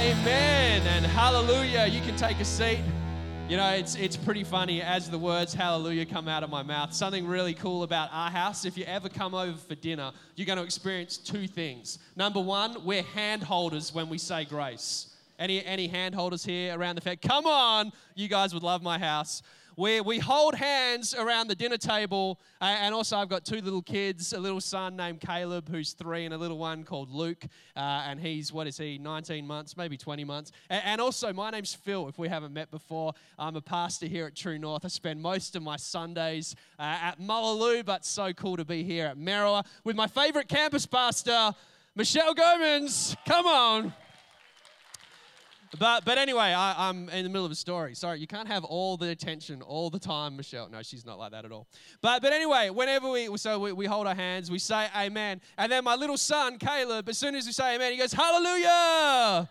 Amen and hallelujah. You can take a seat. You know, it's, it's pretty funny as the words hallelujah come out of my mouth. Something really cool about our house, if you ever come over for dinner, you're going to experience two things. Number one, we're hand holders when we say grace. Any, any hand holders here around the fact? Come on, you guys would love my house where we hold hands around the dinner table. Uh, and also, I've got two little kids a little son named Caleb, who's three, and a little one called Luke. Uh, and he's, what is he, 19 months, maybe 20 months. And, and, also, my name's Phil, if we haven't met before. I'm a pastor here at True North. I spend most of my Sundays uh, at Mullaloo, but so cool to be here at Merriwa with my favorite campus pastor, Michelle Gomans. Come on. But, but anyway, I, am in the middle of a story. Sorry, you can't have all the attention all the time, Michelle. No, she's not like that at all. But, but anyway, whenever we, so we, we hold our hands, we say amen. And then my little son, Caleb, as soon as we say amen, he goes, hallelujah.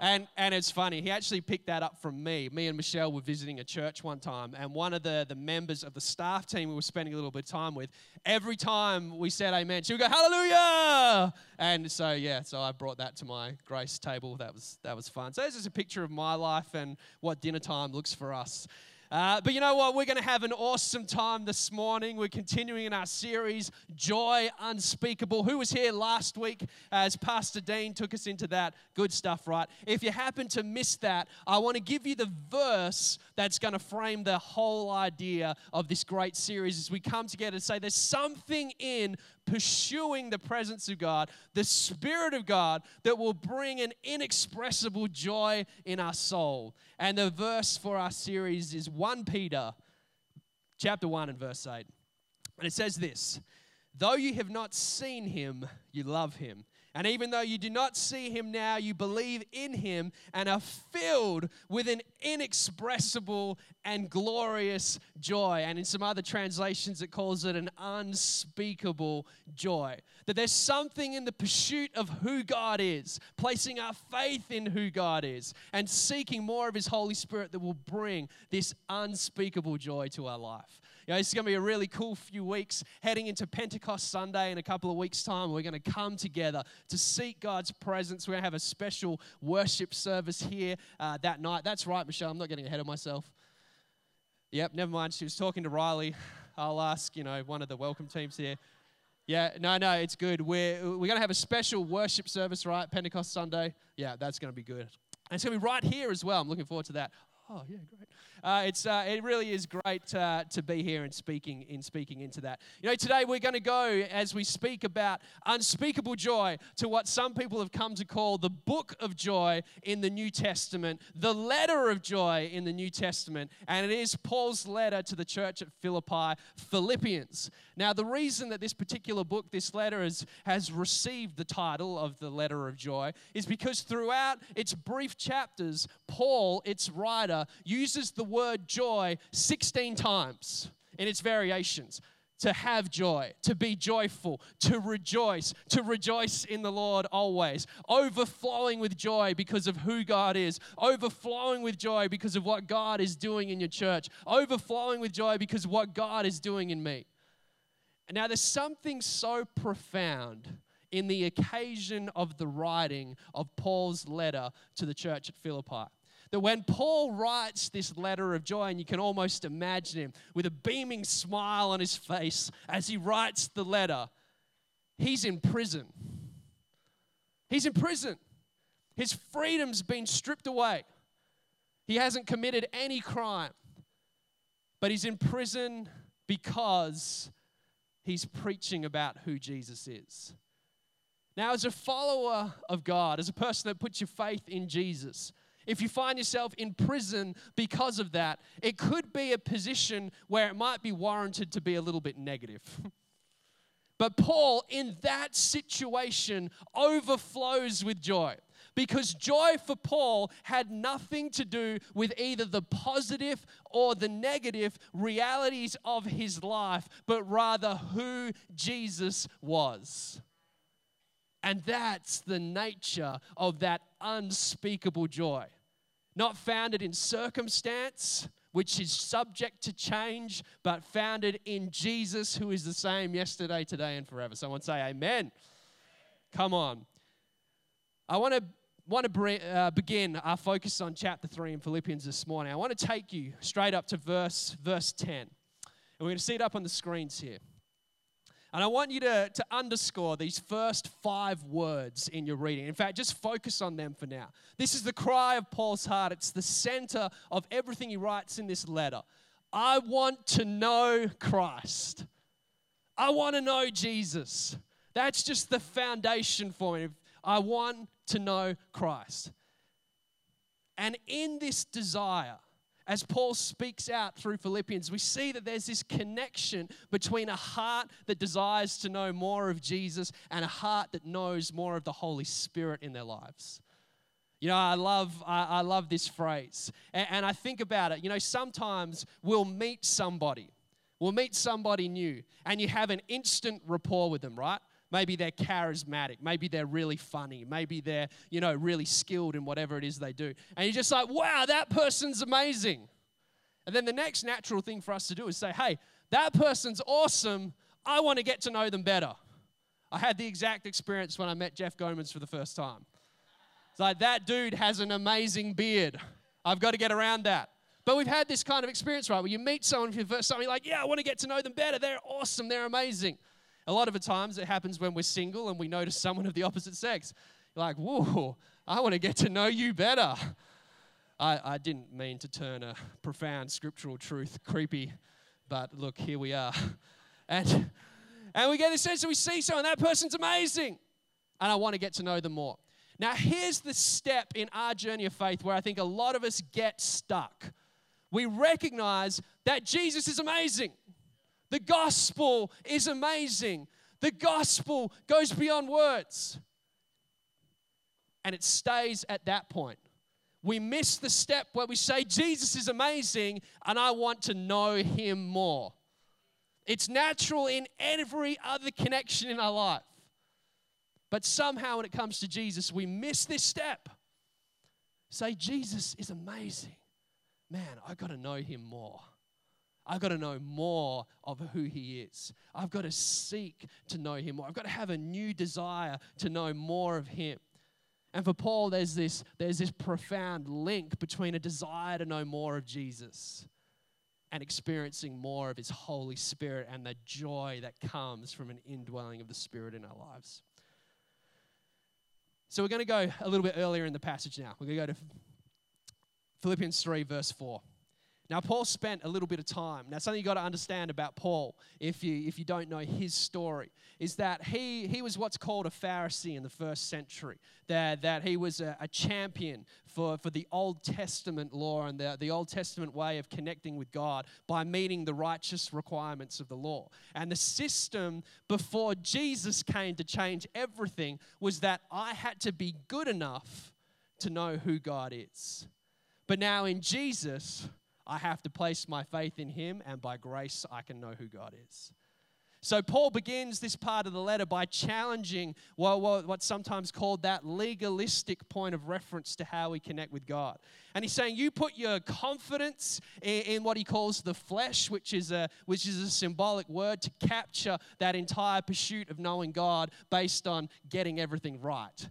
And, and it's funny, he actually picked that up from me. Me and Michelle were visiting a church one time, and one of the, the members of the staff team we were spending a little bit of time with, every time we said amen, she would go, Hallelujah! And so, yeah, so I brought that to my grace table. That was, that was fun. So, this is a picture of my life and what dinner time looks for us. Uh, but you know what? We're going to have an awesome time this morning. We're continuing in our series, Joy Unspeakable. Who was here last week as Pastor Dean took us into that? Good stuff, right? If you happen to miss that, I want to give you the verse that's going to frame the whole idea of this great series as we come together and say there's something in pursuing the presence of God, the Spirit of God, that will bring an inexpressible joy in our soul. And the verse for our series is 1 Peter chapter 1 and verse 8. And it says this Though you have not seen him, you love him. And even though you do not see him now, you believe in him and are filled with an inexpressible and glorious joy. And in some other translations, it calls it an unspeakable joy. That there's something in the pursuit of who God is, placing our faith in who God is, and seeking more of his Holy Spirit that will bring this unspeakable joy to our life. You know, it's going to be a really cool few weeks heading into Pentecost Sunday in a couple of weeks' time. We're going to come together to seek God's presence. We're going to have a special worship service here uh, that night. That's right, Michelle. I'm not getting ahead of myself. Yep, never mind. She was talking to Riley. I'll ask, you know, one of the welcome teams here. Yeah, no, no, it's good. We're, we're going to have a special worship service, right? Pentecost Sunday. Yeah, that's going to be good. And it's going to be right here as well. I'm looking forward to that. Oh, yeah, great. Uh, it's, uh, it really is great uh, to be here and speaking in speaking into that. You know, today we're going to go as we speak about unspeakable joy to what some people have come to call the book of joy in the New Testament, the letter of joy in the New Testament, and it is Paul's letter to the church at Philippi, Philippians. Now, the reason that this particular book, this letter, has, has received the title of the letter of joy is because throughout its brief chapters, Paul, its writer, uses the word joy 16 times in its variations. To have joy, to be joyful, to rejoice, to rejoice in the Lord always, overflowing with joy because of who God is, overflowing with joy because of what God is doing in your church, overflowing with joy because of what God is doing in me. And now there's something so profound in the occasion of the writing of Paul's letter to the church at Philippi that when Paul writes this letter of joy, and you can almost imagine him with a beaming smile on his face as he writes the letter, he's in prison. He's in prison. His freedom's been stripped away. He hasn't committed any crime, but he's in prison because he's preaching about who Jesus is. Now, as a follower of God, as a person that puts your faith in Jesus, if you find yourself in prison because of that, it could be a position where it might be warranted to be a little bit negative. but Paul, in that situation, overflows with joy. Because joy for Paul had nothing to do with either the positive or the negative realities of his life, but rather who Jesus was. And that's the nature of that unspeakable joy not founded in circumstance, which is subject to change, but founded in Jesus, who is the same yesterday, today, and forever. Someone say, Amen. Come on. I want to want to bre- uh, begin our focus on chapter 3 in Philippians this morning. I want to take you straight up to verse, verse 10. And we're going to see it up on the screens here. And I want you to, to underscore these first five words in your reading. In fact, just focus on them for now. This is the cry of Paul's heart, it's the center of everything he writes in this letter. I want to know Christ. I want to know Jesus. That's just the foundation for me. I want to know Christ. And in this desire, as Paul speaks out through Philippians, we see that there's this connection between a heart that desires to know more of Jesus and a heart that knows more of the Holy Spirit in their lives. You know, I love, I, I love this phrase. And, and I think about it. You know, sometimes we'll meet somebody, we'll meet somebody new, and you have an instant rapport with them, right? Maybe they're charismatic. Maybe they're really funny. Maybe they're, you know, really skilled in whatever it is they do. And you're just like, wow, that person's amazing. And then the next natural thing for us to do is say, hey, that person's awesome. I want to get to know them better. I had the exact experience when I met Jeff Gomez for the first time. It's like, that dude has an amazing beard. I've got to get around that. But we've had this kind of experience, right? Where you meet someone for the first time, you're like, yeah, I want to get to know them better. They're awesome. They're amazing. A lot of the times it happens when we're single and we notice someone of the opposite sex. You're like, whoa, I want to get to know you better. I, I didn't mean to turn a profound scriptural truth creepy, but look, here we are. And, and we get this sense that we see someone, that person's amazing. And I want to get to know them more. Now, here's the step in our journey of faith where I think a lot of us get stuck. We recognize that Jesus is amazing. The gospel is amazing. The gospel goes beyond words. And it stays at that point. We miss the step where we say, Jesus is amazing and I want to know him more. It's natural in every other connection in our life. But somehow, when it comes to Jesus, we miss this step. Say, Jesus is amazing. Man, I got to know him more. I've got to know more of who He is. I've got to seek to know Him more. I've got to have a new desire to know more of Him. And for Paul, there's this, there's this profound link between a desire to know more of Jesus and experiencing more of His Holy Spirit and the joy that comes from an indwelling of the Spirit in our lives. So we're going to go a little bit earlier in the passage now. We're going to go to Philippians 3, verse 4. Now, Paul spent a little bit of time. Now, something you got to understand about Paul, if you, if you don't know his story, is that he, he was what's called a Pharisee in the first century. That, that he was a, a champion for, for the Old Testament law and the, the Old Testament way of connecting with God by meeting the righteous requirements of the law. And the system before Jesus came to change everything was that I had to be good enough to know who God is. But now in Jesus, I have to place my faith in Him, and by grace, I can know who God is. So, Paul begins this part of the letter by challenging what, what's sometimes called that legalistic point of reference to how we connect with God. And he's saying, You put your confidence in, what he calls the flesh, which is, a, which is a symbolic word to capture that entire pursuit of knowing God based on getting everything right.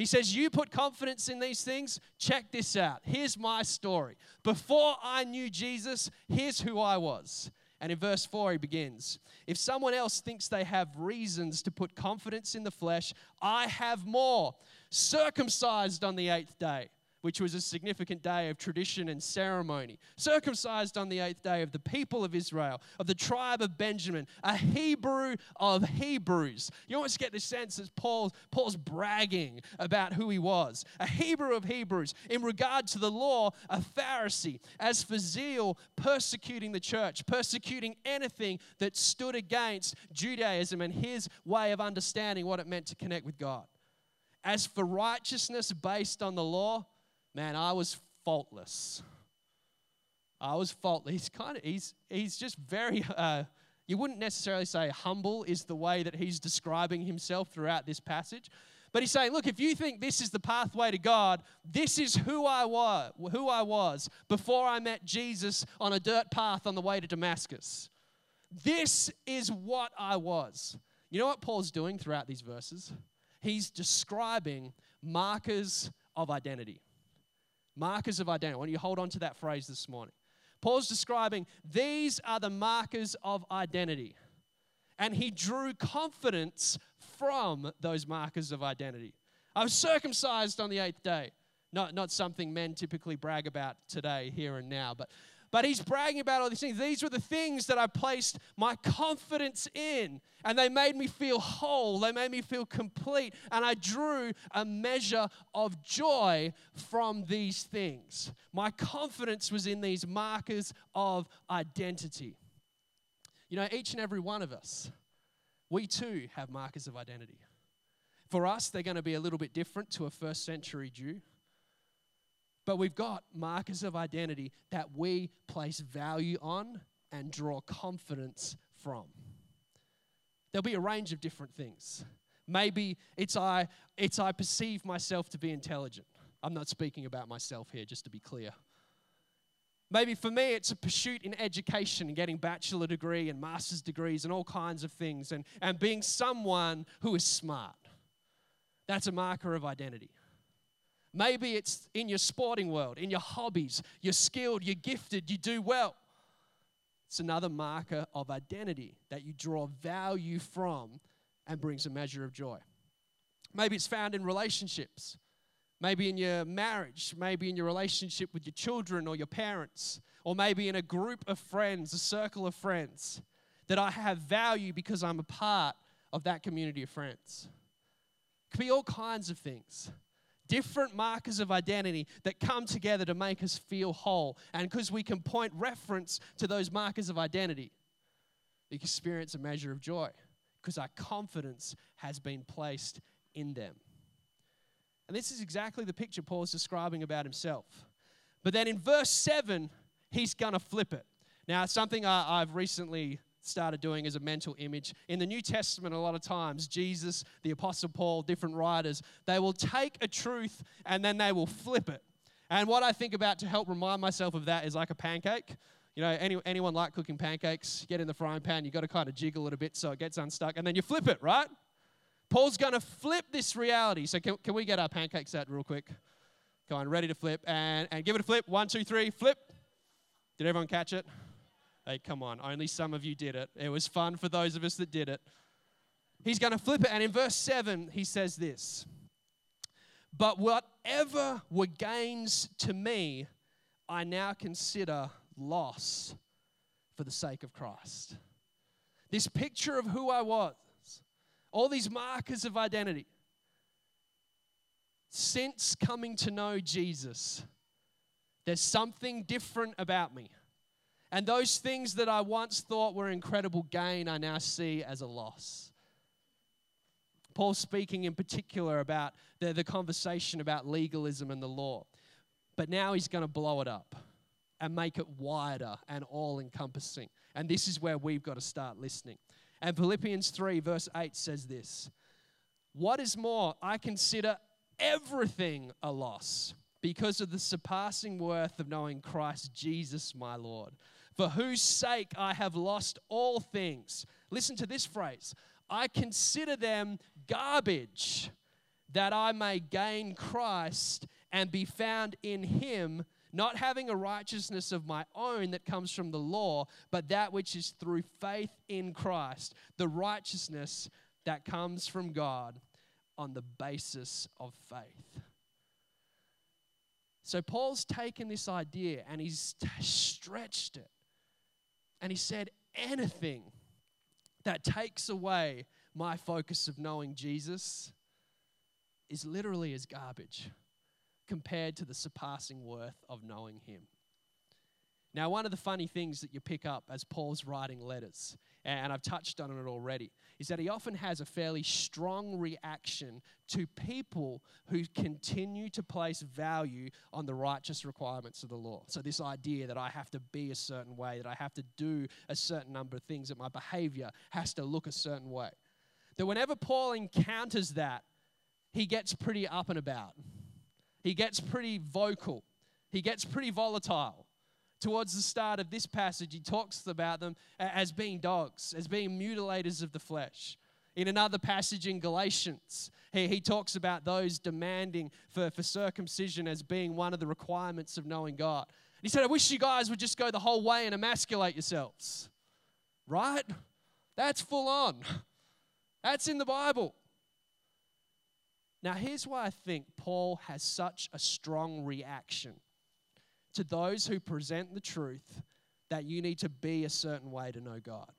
He says, You put confidence in these things? Check this out. Here's my story. Before I knew Jesus, here's who I was. And in verse 4, he begins If someone else thinks they have reasons to put confidence in the flesh, I have more. Circumcised on the eighth day which was a significant day of tradition and ceremony, circumcised on the eighth day of the people of Israel, of the tribe of Benjamin, a Hebrew of Hebrews. You almost get the sense that Paul, Paul's bragging about who he was. A Hebrew of Hebrews. In regard to the law, a Pharisee. As for zeal, persecuting the church, persecuting anything that stood against Judaism and his way of understanding what it meant to connect with God. As for righteousness based on the law, man, I was faultless. I was faultless. He's kind of, he's, he's just very, uh, you wouldn't necessarily say humble is the way that he's describing himself throughout this passage. But he's saying, look, if you think this is the pathway to God, this is who I was, who I was before I met Jesus on a dirt path on the way to Damascus. This is what I was. You know what Paul's doing throughout these verses? He's describing markers of identity. Markers of identity. I want you hold on to that phrase this morning. Paul's describing these are the markers of identity. And he drew confidence from those markers of identity. I was circumcised on the eighth day. Not, not something men typically brag about today, here and now, but but he's bragging about all these things. These were the things that I placed my confidence in, and they made me feel whole. They made me feel complete. And I drew a measure of joy from these things. My confidence was in these markers of identity. You know, each and every one of us, we too have markers of identity. For us, they're going to be a little bit different to a first century Jew. But we've got markers of identity that we place value on and draw confidence from. There'll be a range of different things. Maybe it's I, it's I perceive myself to be intelligent. I'm not speaking about myself here, just to be clear. Maybe for me, it's a pursuit in education and getting bachelor degree and master's degrees and all kinds of things and, and being someone who is smart. That's a marker of identity. Maybe it's in your sporting world, in your hobbies. You're skilled, you're gifted, you do well. It's another marker of identity that you draw value from and brings a measure of joy. Maybe it's found in relationships. Maybe in your marriage, maybe in your relationship with your children or your parents, or maybe in a group of friends, a circle of friends, that I have value because I'm a part of that community of friends. It could be all kinds of things different markers of identity that come together to make us feel whole. And because we can point reference to those markers of identity, we experience a measure of joy because our confidence has been placed in them. And this is exactly the picture Paul is describing about himself. But then in verse 7, he's going to flip it. Now, something I, have recently started doing as a mental image. In the New Testament, a lot of times, Jesus, the Apostle Paul, different writers, they will take a truth and then they will flip it. And what I think about to help remind myself of that is like a pancake. You know, any, anyone like cooking pancakes? Get in the frying pan, you got to kind of jiggle it a bit so it gets unstuck, and then you flip it, right? Paul's going to flip this reality. So, can, can we get our pancakes out real quick? Go on, ready to flip, and, and give it a flip. One, two, three, flip. Did everyone catch it? Hey, come on. Only some of you did it. It was fun for those of us that did it. He's going to flip it. And in verse 7, he says this But whatever were gains to me, I now consider loss for the sake of Christ. This picture of who I was, all these markers of identity. Since coming to know Jesus, there's something different about me. And those things that I once thought were incredible gain, I now see as a loss. Paul's speaking in particular about the, the conversation about legalism and the law. But now he's going to blow it up and make it wider and all encompassing. And this is where we've got to start listening. And Philippians 3, verse 8 says this What is more, I consider everything a loss because of the surpassing worth of knowing Christ Jesus my Lord for whose sake I have lost all things. Listen to this phrase I consider them garbage that I may gain Christ and be found in him, not having a righteousness of my own that comes from the law, but that which is through faith in Christ, the righteousness that comes from God on the basis of faith. So Paul's taken this idea and he's stretched it and he said, anything that takes away my focus of knowing Jesus is literally as garbage compared to the surpassing worth of knowing him. Now, one of the funny things that you pick up as Paul's writing letters, and I've touched on it already, is that he often has a fairly strong reaction to people who continue to place value on the righteous requirements of the law. So, this idea that I have to be a certain way, that I have to do a certain number of things, that my behavior has to look a certain way. That whenever Paul encounters that, he gets pretty up and about. He gets pretty vocal. He gets pretty volatile towards the start of this passage, he talks about them as being dogs, as being mutilators of the flesh. In another passage in Galatians, he, he talks about those demanding for, for circumcision as being one of the requirements of knowing God. And he said, I wish you guys would just go the whole way and emasculate yourselves. Right? That's full on. That's in the Bible. Now, here's why I think Paul has such a strong reaction to those who present the truth that you need to be a certain way to know God.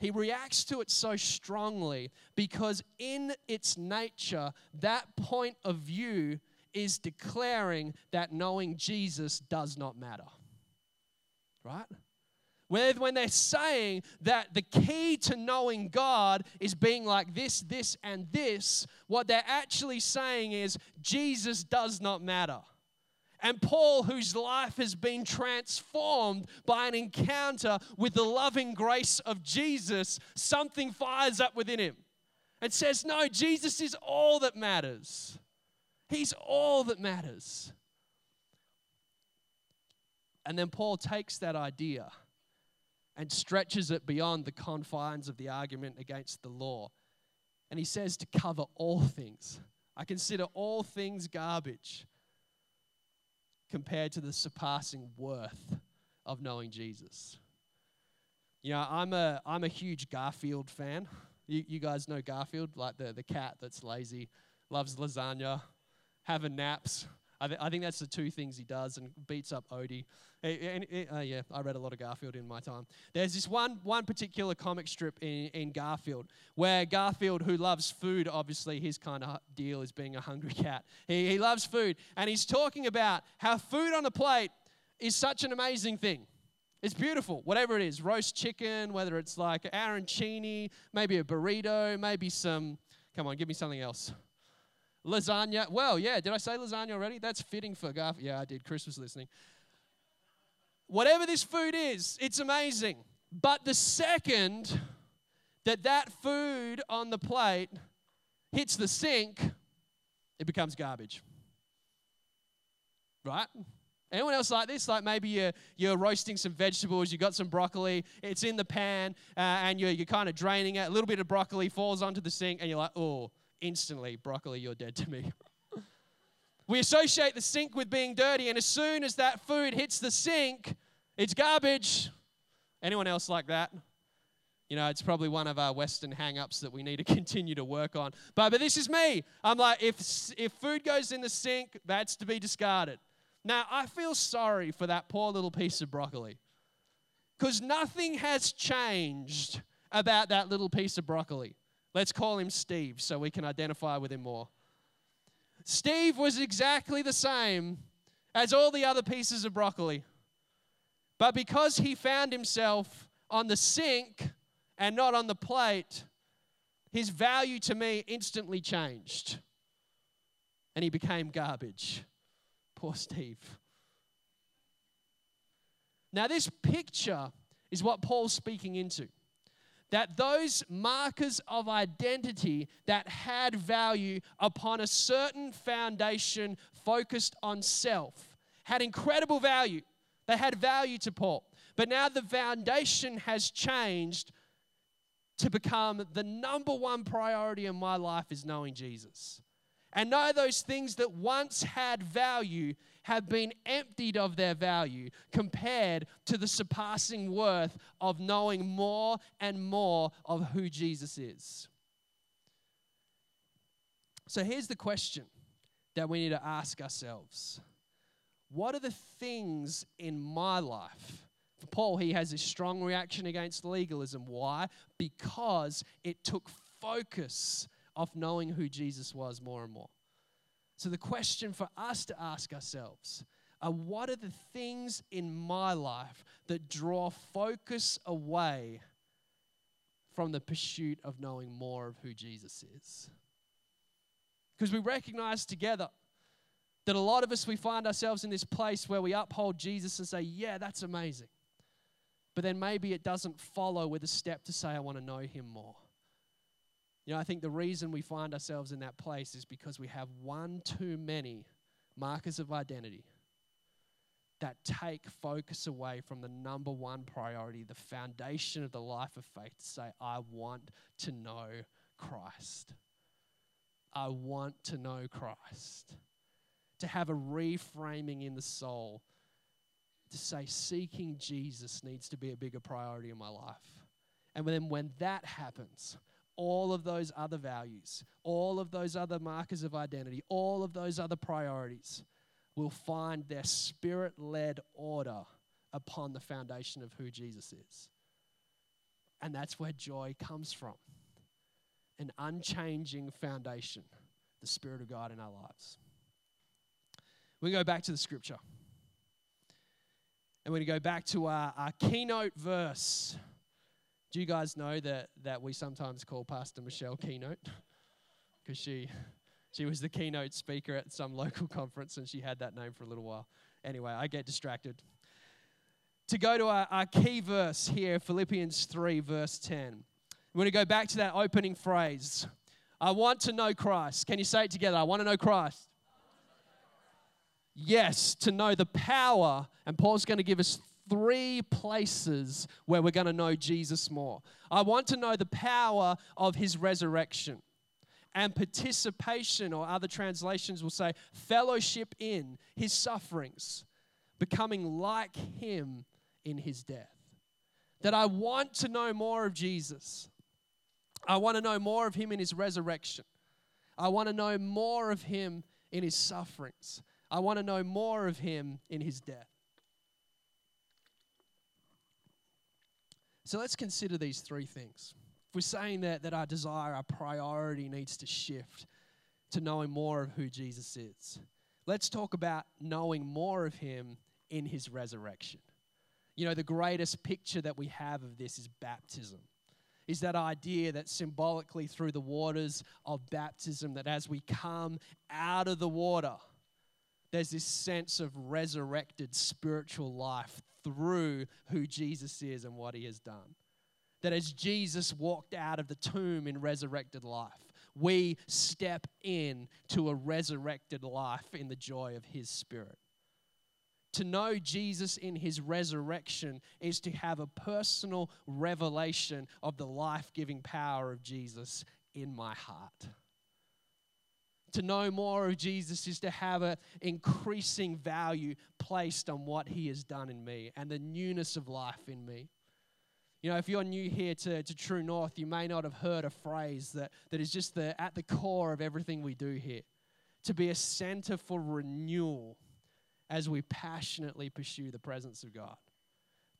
He reacts to it so strongly because, in its nature, that point of view is declaring that knowing Jesus does not matter. Right? When they're saying that the key to knowing God is being like this, this, and this, what they're actually saying is Jesus does not matter. And Paul, whose life has been transformed by an encounter with the loving grace of Jesus, something fires up within him and says, No, Jesus is all that matters. He's all that matters. And then Paul takes that idea and stretches it beyond the confines of the argument against the law. And he says to cover all things. I consider all things garbage compared to the surpassing worth of knowing Jesus. You know, I'm a, I'm a huge Garfield fan. You, you guys know Garfield, like the, the cat that's lazy, loves lasagna, having naps. I, th- I think that's the two things he does and beats up Odie. And, uh, yeah, I read a lot of Garfield in my time. There's this one, one particular comic strip in, in Garfield where Garfield, who loves food, obviously his kind of deal is being a hungry cat. He, he loves food. And he's talking about how food on a plate is such an amazing thing. It's beautiful, whatever it is roast chicken, whether it's like arancini, maybe a burrito, maybe some, come on, give me something else. Lasagna. Well, yeah, did I say lasagna already? That's fitting for Garfield. Yeah, I did. Chris was listening whatever this food is, it's amazing. But the second that that food on the plate hits the sink, it becomes garbage. Right? Anyone else like this? Like maybe you're, you're roasting some vegetables, you got some broccoli, it's in the pan, uh, and you're, you're kind of draining it. A little bit of broccoli falls onto the sink, and you're like, oh, instantly, broccoli, you're dead to me. we associate the sink with being dirty, and as soon as that food hits the sink, it's garbage. Anyone else like that? You know, it's probably one of our Western hang-ups that we need to continue to work on. But, but this is me. I'm like, if, if food goes in the sink, that's to be discarded. Now, I feel sorry for that poor little piece of broccoli because nothing has changed about that little piece of broccoli. Let's call him Steve so we can identify with him more. Steve was exactly the same as all the other pieces of broccoli. But because he found himself on the sink and not on the plate, his value to me instantly changed. And he became garbage. Poor Steve. Now, this picture is what Paul's speaking into. That those markers of identity that had value upon a certain foundation focused on self had incredible value. They had value to Paul. But now the foundation has changed to become the number one priority in my life is knowing Jesus. And know those things that once had value have been emptied of their value compared to the surpassing worth of knowing more and more of who Jesus is. So here's the question that we need to ask ourselves what are the things in my life? For Paul, he has a strong reaction against legalism. Why? Because it took focus off knowing who Jesus was more and more. So, the question for us to ask ourselves are what are the things in my life that draw focus away from the pursuit of knowing more of who Jesus is? Because we recognize together that a lot of us, we find ourselves in this place where we uphold Jesus and say, Yeah, that's amazing. But then maybe it doesn't follow with a step to say, I want to know him more. You know, I think the reason we find ourselves in that place is because we have one too many markers of identity that take focus away from the number one priority, the foundation of the life of faith, to say, I want to know Christ. I want to know Christ. To have a reframing in the soul, to say, seeking Jesus needs to be a bigger priority in my life. And then when that happens, all of those other values, all of those other markers of identity, all of those other priorities will find their spirit led order upon the foundation of who Jesus is. And that's where joy comes from an unchanging foundation, the Spirit of God in our lives. We go back to the scripture. And we're going to go back to our, our keynote verse. Do you guys know that, that we sometimes call Pastor Michelle Keynote? Because she, she was the keynote speaker at some local conference and she had that name for a little while. Anyway, I get distracted. To go to our, our key verse here, Philippians 3, verse 10. We're going to go back to that opening phrase. I want to know Christ. Can you say it together? I want to know Christ. Yes, to know the power. And Paul's going to give us three places where we're going to know Jesus more. I want to know the power of his resurrection and participation, or other translations will say fellowship in his sufferings, becoming like him in his death. That I want to know more of Jesus. I want to know more of him in his resurrection. I want to know more of him in his sufferings. I want to know more of him in his death. So let's consider these three things. If we're saying that, that our desire, our priority needs to shift to knowing more of who Jesus is, let's talk about knowing more of him in his resurrection. You know, the greatest picture that we have of this is baptism. Is that idea that symbolically through the waters of baptism, that as we come out of the water, there's this sense of resurrected spiritual life through who Jesus is and what he has done. That as Jesus walked out of the tomb in resurrected life, we step in to a resurrected life in the joy of his spirit. To know Jesus in his resurrection is to have a personal revelation of the life giving power of Jesus in my heart to know more of Jesus is to have an increasing value placed on what he has done in me and the newness of life in me. You know, if you're new here to, to True North, you may not have heard a phrase that, that is just the, at the core of everything we do here to be a center for renewal as we passionately pursue the presence of God.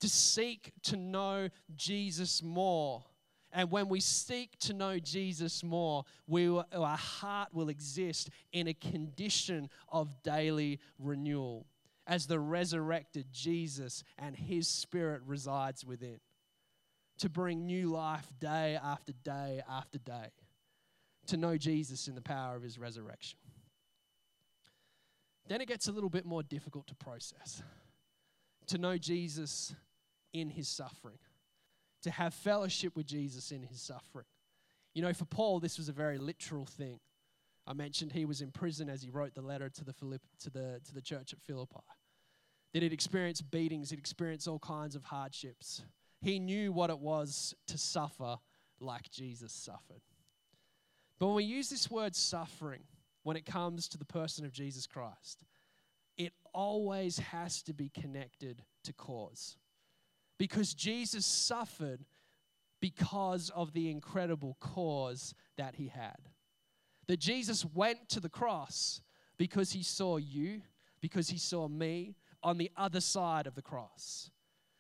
To seek to know Jesus more and when we seek to know Jesus more, we will, our heart will exist in a condition of daily renewal as the resurrected Jesus and his spirit resides within. To bring new life day after day after day. To know Jesus in the power of his resurrection. Then it gets a little bit more difficult to process. To know Jesus in his suffering to have fellowship with Jesus in his suffering. You know, for Paul, this was a very literal thing. I mentioned he was in prison as he wrote the letter to the, Philipp, to the, to the church at Philippi. That he'd experienced beatings, he'd experienced all kinds of hardships. He knew what it was to suffer like Jesus suffered. But when we use this word suffering, when it comes to the person of Jesus Christ, it always has to be connected to cause because Jesus suffered because of the incredible cause that he had. That Jesus went to the cross because he saw you, because he saw me on the other side of the cross.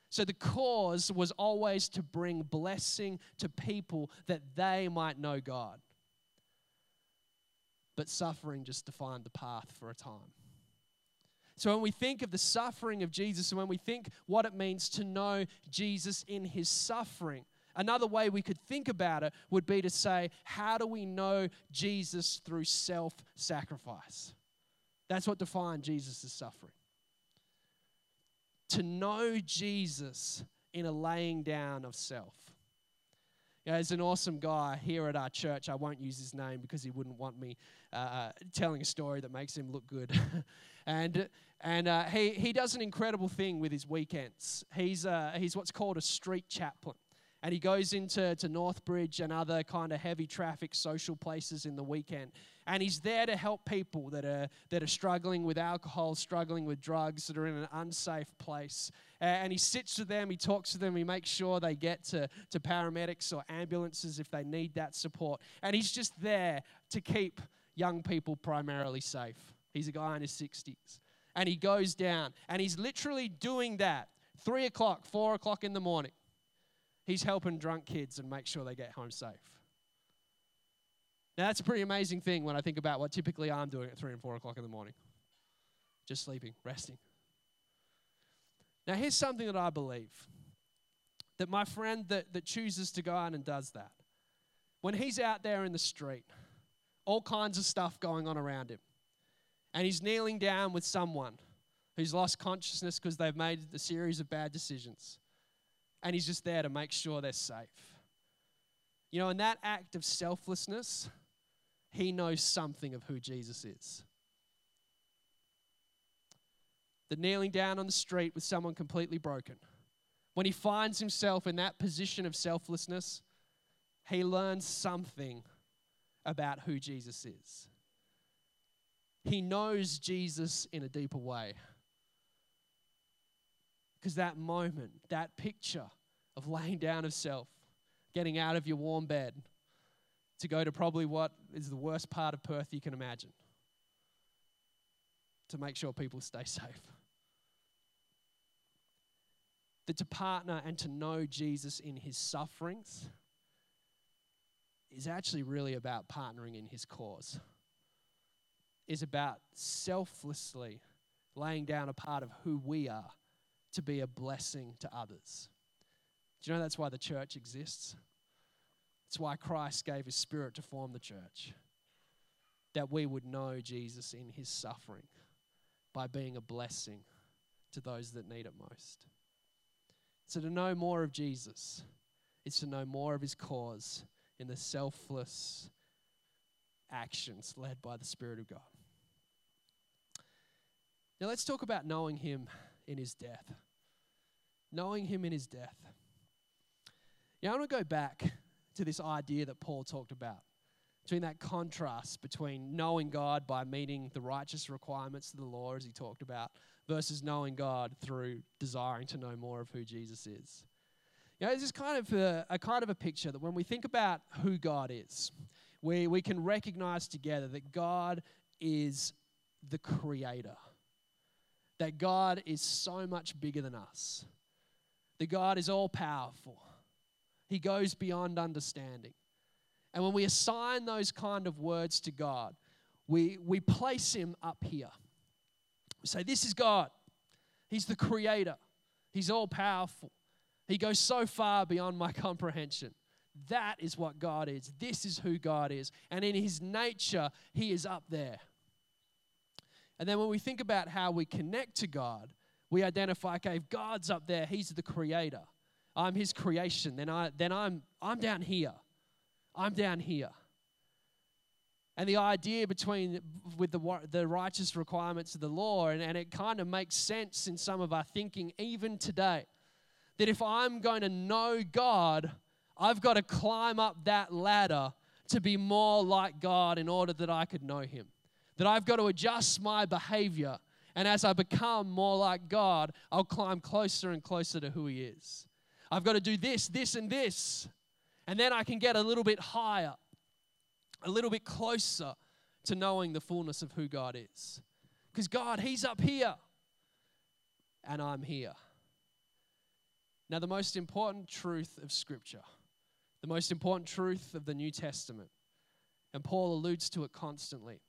So the cause was always to bring blessing to people that they might know God. But suffering just defined the path for a time. So when we think of the suffering of Jesus and when we think what it means to know Jesus in his suffering, another way we could think about it would be to say, how do we know Jesus through self sacrifice? That's what defined Jesus' suffering. To know Jesus in a laying down of self. Know, there's an awesome guy here at our church. I won't use his name because he wouldn't want me uh, uh telling a story that makes him look good. and and uh, he, he does an incredible thing with his weekends. He's, uh, he's what's called a street chaplain and he goes into to Northbridge and other kind of heavy traffic social places in the weekend. And he's there to help people that are that are struggling with alcohol, struggling with drugs, that are in an unsafe place. And he sits with them, he talks to them, he makes sure they get to, to paramedics or ambulances if they need that support. And he's just there to keep young people primarily safe. He's a guy in his 60s. And he goes down and he's literally doing that three o'clock, four o'clock in the morning He's helping drunk kids and make sure they get home safe. Now, that's a pretty amazing thing when I think about what typically I'm doing at 3 and 4 o'clock in the morning. Just sleeping, resting. Now, here's something that I believe that my friend that, that chooses to go out and does that, when he's out there in the street, all kinds of stuff going on around him, and he's kneeling down with someone who's lost consciousness because they've made a series of bad decisions and he's just there to make sure they're safe. You know, in that act of selflessness, he knows something of who Jesus is. The kneeling down on the street with someone completely broken. When he finds himself in that position of selflessness, he learns something about who Jesus is. He knows Jesus in a deeper way. Because that moment, that picture of laying down of self, getting out of your warm bed to go to probably what is the worst part of Perth you can imagine to make sure people stay safe. That to partner and to know Jesus in his sufferings is actually really about partnering in his cause. Is about selflessly laying down a part of who we are to be a blessing to others. Do you know that's why the church exists? It's why Christ gave his spirit to form the church. That we would know Jesus in his suffering by being a blessing to those that need it most. So, to know more of Jesus is to know more of his cause in the selfless actions led by the Spirit of God. Now, let's talk about knowing him in his death. Knowing him in his death. Yeah, I want to go back to this idea that Paul talked about between that contrast between knowing God by meeting the righteous requirements of the law, as he talked about, versus knowing God through desiring to know more of who Jesus is. You know, this is kind of a, a kind of a picture that when we think about who God is, we, we can recognize together that God is the creator that God is so much bigger than us, that God is all powerful, He goes beyond understanding. And when we assign those kind of words to God, we, we place Him up here. We say, This is God. He's the creator, He's all powerful. He goes so far beyond my comprehension. That is what God is. This is who God is. And in His nature, He is up there. And then when we think about how we connect to God, we identify, okay, if God's up there, He's the creator. I'm His creation. Then, I, then I'm, I'm down here. I'm down here. And the idea between with the, the righteous requirements of the law, and, and it kind of makes sense in some of our thinking even today. That if I'm going to know God, I've got to climb up that ladder to be more like God in order that I could know Him that I've got to adjust my behavior. And as I become more like God, I'll climb closer and closer to who He is. I've got to do this, this, and this. And then I can get a little bit higher, a little bit closer to knowing the fullness of who God is. Because God, He's up here, and I'm here. Now, the most important truth of Scripture, the most important truth of the New Testament, and Paul alludes to it constantly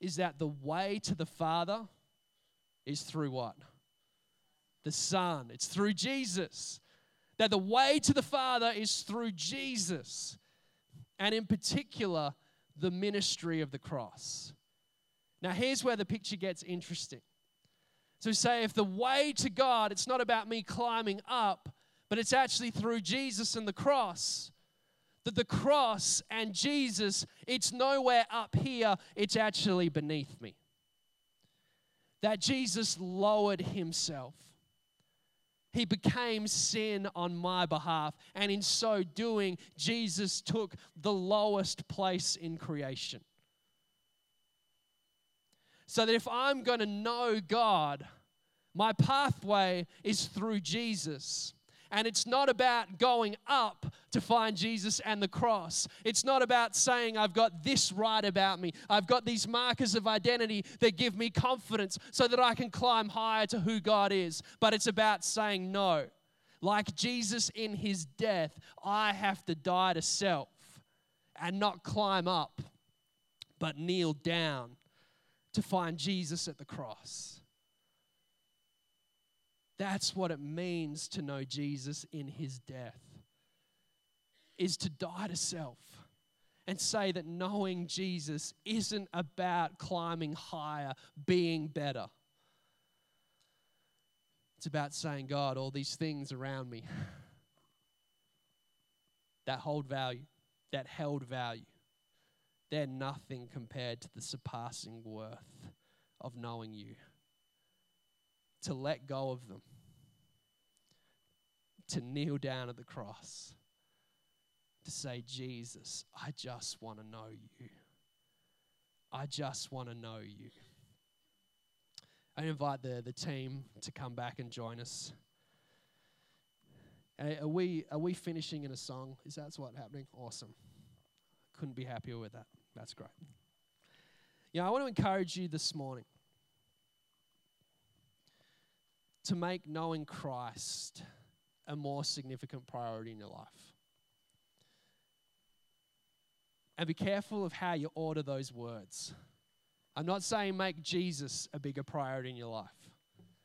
is that the way to the Father is through what? The Son. It's through Jesus. That the way to the Father is through Jesus. And in particular, the ministry of the cross. Now, here's where the picture gets interesting. So, say if the way to God, it's not about me climbing up, but it's actually through Jesus and the cross, that the cross and Jesus, it's nowhere up here, it's actually beneath me. That Jesus lowered himself. He became sin on my behalf, and in so doing, Jesus took the lowest place in creation. So that if I'm going to know God, my pathway is through Jesus. And it's not about going up to find Jesus and the cross. It's not about saying, I've got this right about me. I've got these markers of identity that give me confidence so that I can climb higher to who God is. But it's about saying, no. Like Jesus in his death, I have to die to self and not climb up, but kneel down to find Jesus at the cross. That's what it means to know Jesus in his death. Is to die to self and say that knowing Jesus isn't about climbing higher, being better. It's about saying, God, all these things around me that hold value, that held value, they're nothing compared to the surpassing worth of knowing you to let go of them, to kneel down at the cross, to say, Jesus, I just want to know you. I just want to know you. I invite the, the team to come back and join us. Are we, are we finishing in a song? Is that what's happening? Awesome. Couldn't be happier with that. That's great. Yeah, I want to encourage you this morning to make knowing Christ a more significant priority in your life. And be careful of how you order those words. I'm not saying make Jesus a bigger priority in your life.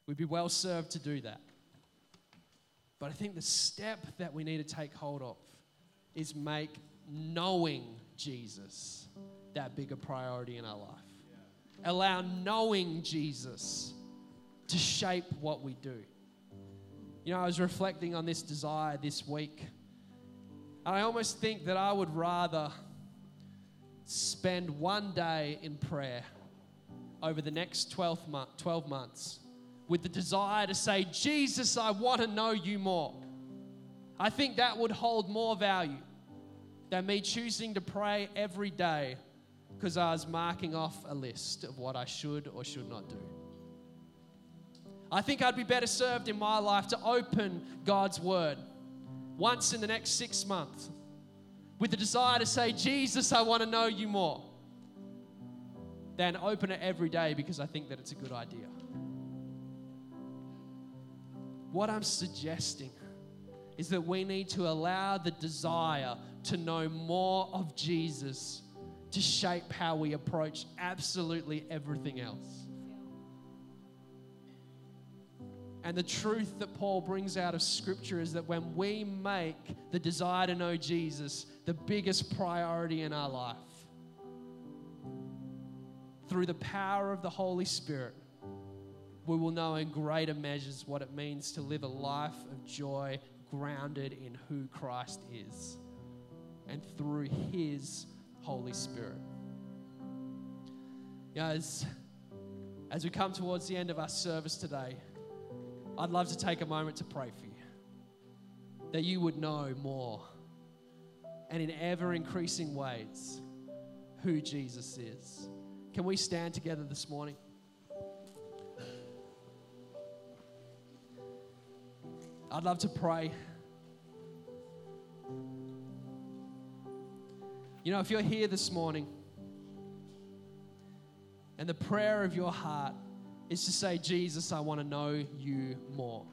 We'd be well served to do that. But I think the step that we need to take hold of is make knowing Jesus that bigger priority in our life. Allow knowing Jesus to shape what we do. You know, I was reflecting on this desire this week, and I almost think that I would rather spend one day in prayer over the next 12, month, 12 months with the desire to say, Jesus, I want to know you more. I think that would hold more value than me choosing to pray every day because I was marking off a list of what I should or should not do. I think I'd be better served in my life to open God's word once in the next six months with the desire to say, Jesus, I want to know you more, than open it every day because I think that it's a good idea. What I'm suggesting is that we need to allow the desire to know more of Jesus to shape how we approach absolutely everything else. And the truth that Paul brings out of Scripture is that when we make the desire to know Jesus the biggest priority in our life, through the power of the Holy Spirit, we will know in greater measures what it means to live a life of joy grounded in who Christ is and through His Holy Spirit. Guys, as we come towards the end of our service today, I'd love to take a moment to pray for you that you would know more and in ever increasing ways who Jesus is. Can we stand together this morning? I'd love to pray. You know, if you're here this morning and the prayer of your heart is to say, Jesus, I want to know you more.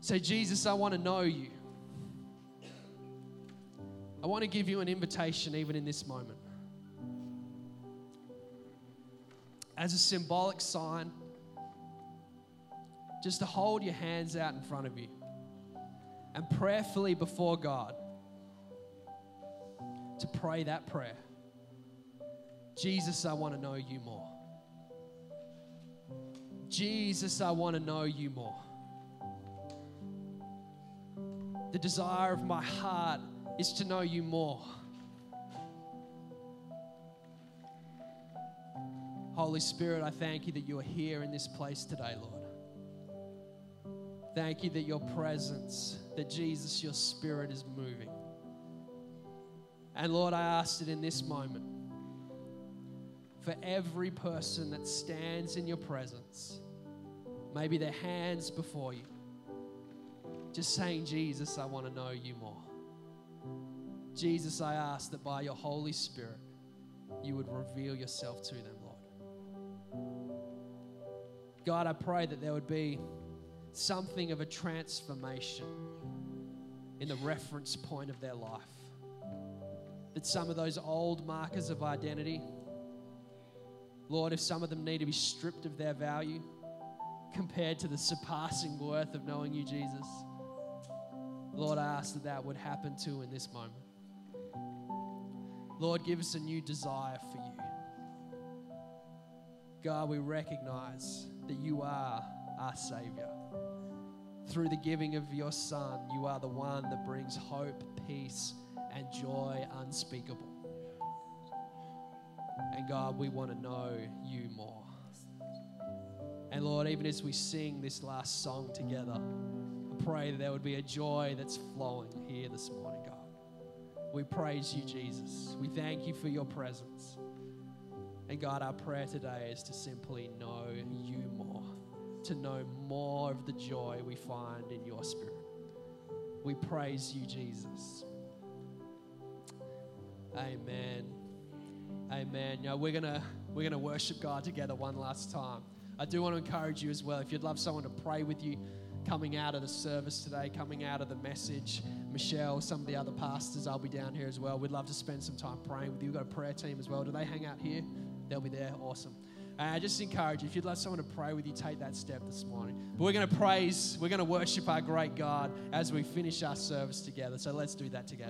Say, Jesus, I want to know you. I want to give you an invitation even in this moment. As a symbolic sign, just to hold your hands out in front of you and prayerfully before God to pray that prayer. Jesus, I want to know you more. Jesus, I want to know you more. The desire of my heart is to know you more. Holy Spirit, I thank you that you are here in this place today, Lord. Thank you that your presence, that Jesus, your spirit is moving. And Lord, I ask it in this moment, for every person that stands in your presence, maybe their hands before you, just saying, Jesus, I want to know you more. Jesus, I ask that by your Holy Spirit, you would reveal yourself to them, Lord. God, I pray that there would be something of a transformation in the reference point of their life. That some of those old markers of identity, Lord, if some of them need to be stripped of their value compared to the surpassing worth of knowing you, Jesus, Lord, I ask that that would happen too in this moment. Lord, give us a new desire for you. God, we recognize that you are our Savior. Through the giving of your Son, you are the one that brings hope, peace, and joy unspeakable. And God, we want to know you more. And Lord, even as we sing this last song together, I pray that there would be a joy that's flowing here this morning, God. We praise you, Jesus. We thank you for your presence. And God, our prayer today is to simply know you more, to know more of the joy we find in your spirit. We praise you, Jesus. Amen. Amen. You we're gonna we're gonna worship God together one last time. I do want to encourage you as well. If you'd love someone to pray with you coming out of the service today, coming out of the message, Michelle, some of the other pastors, I'll be down here as well. We'd love to spend some time praying with you. We've got a prayer team as well. Do they hang out here? They'll be there. Awesome. I uh, just encourage you, if you'd love someone to pray with you, take that step this morning. But we're going to praise, we're going to worship our great God as we finish our service together. So let's do that together.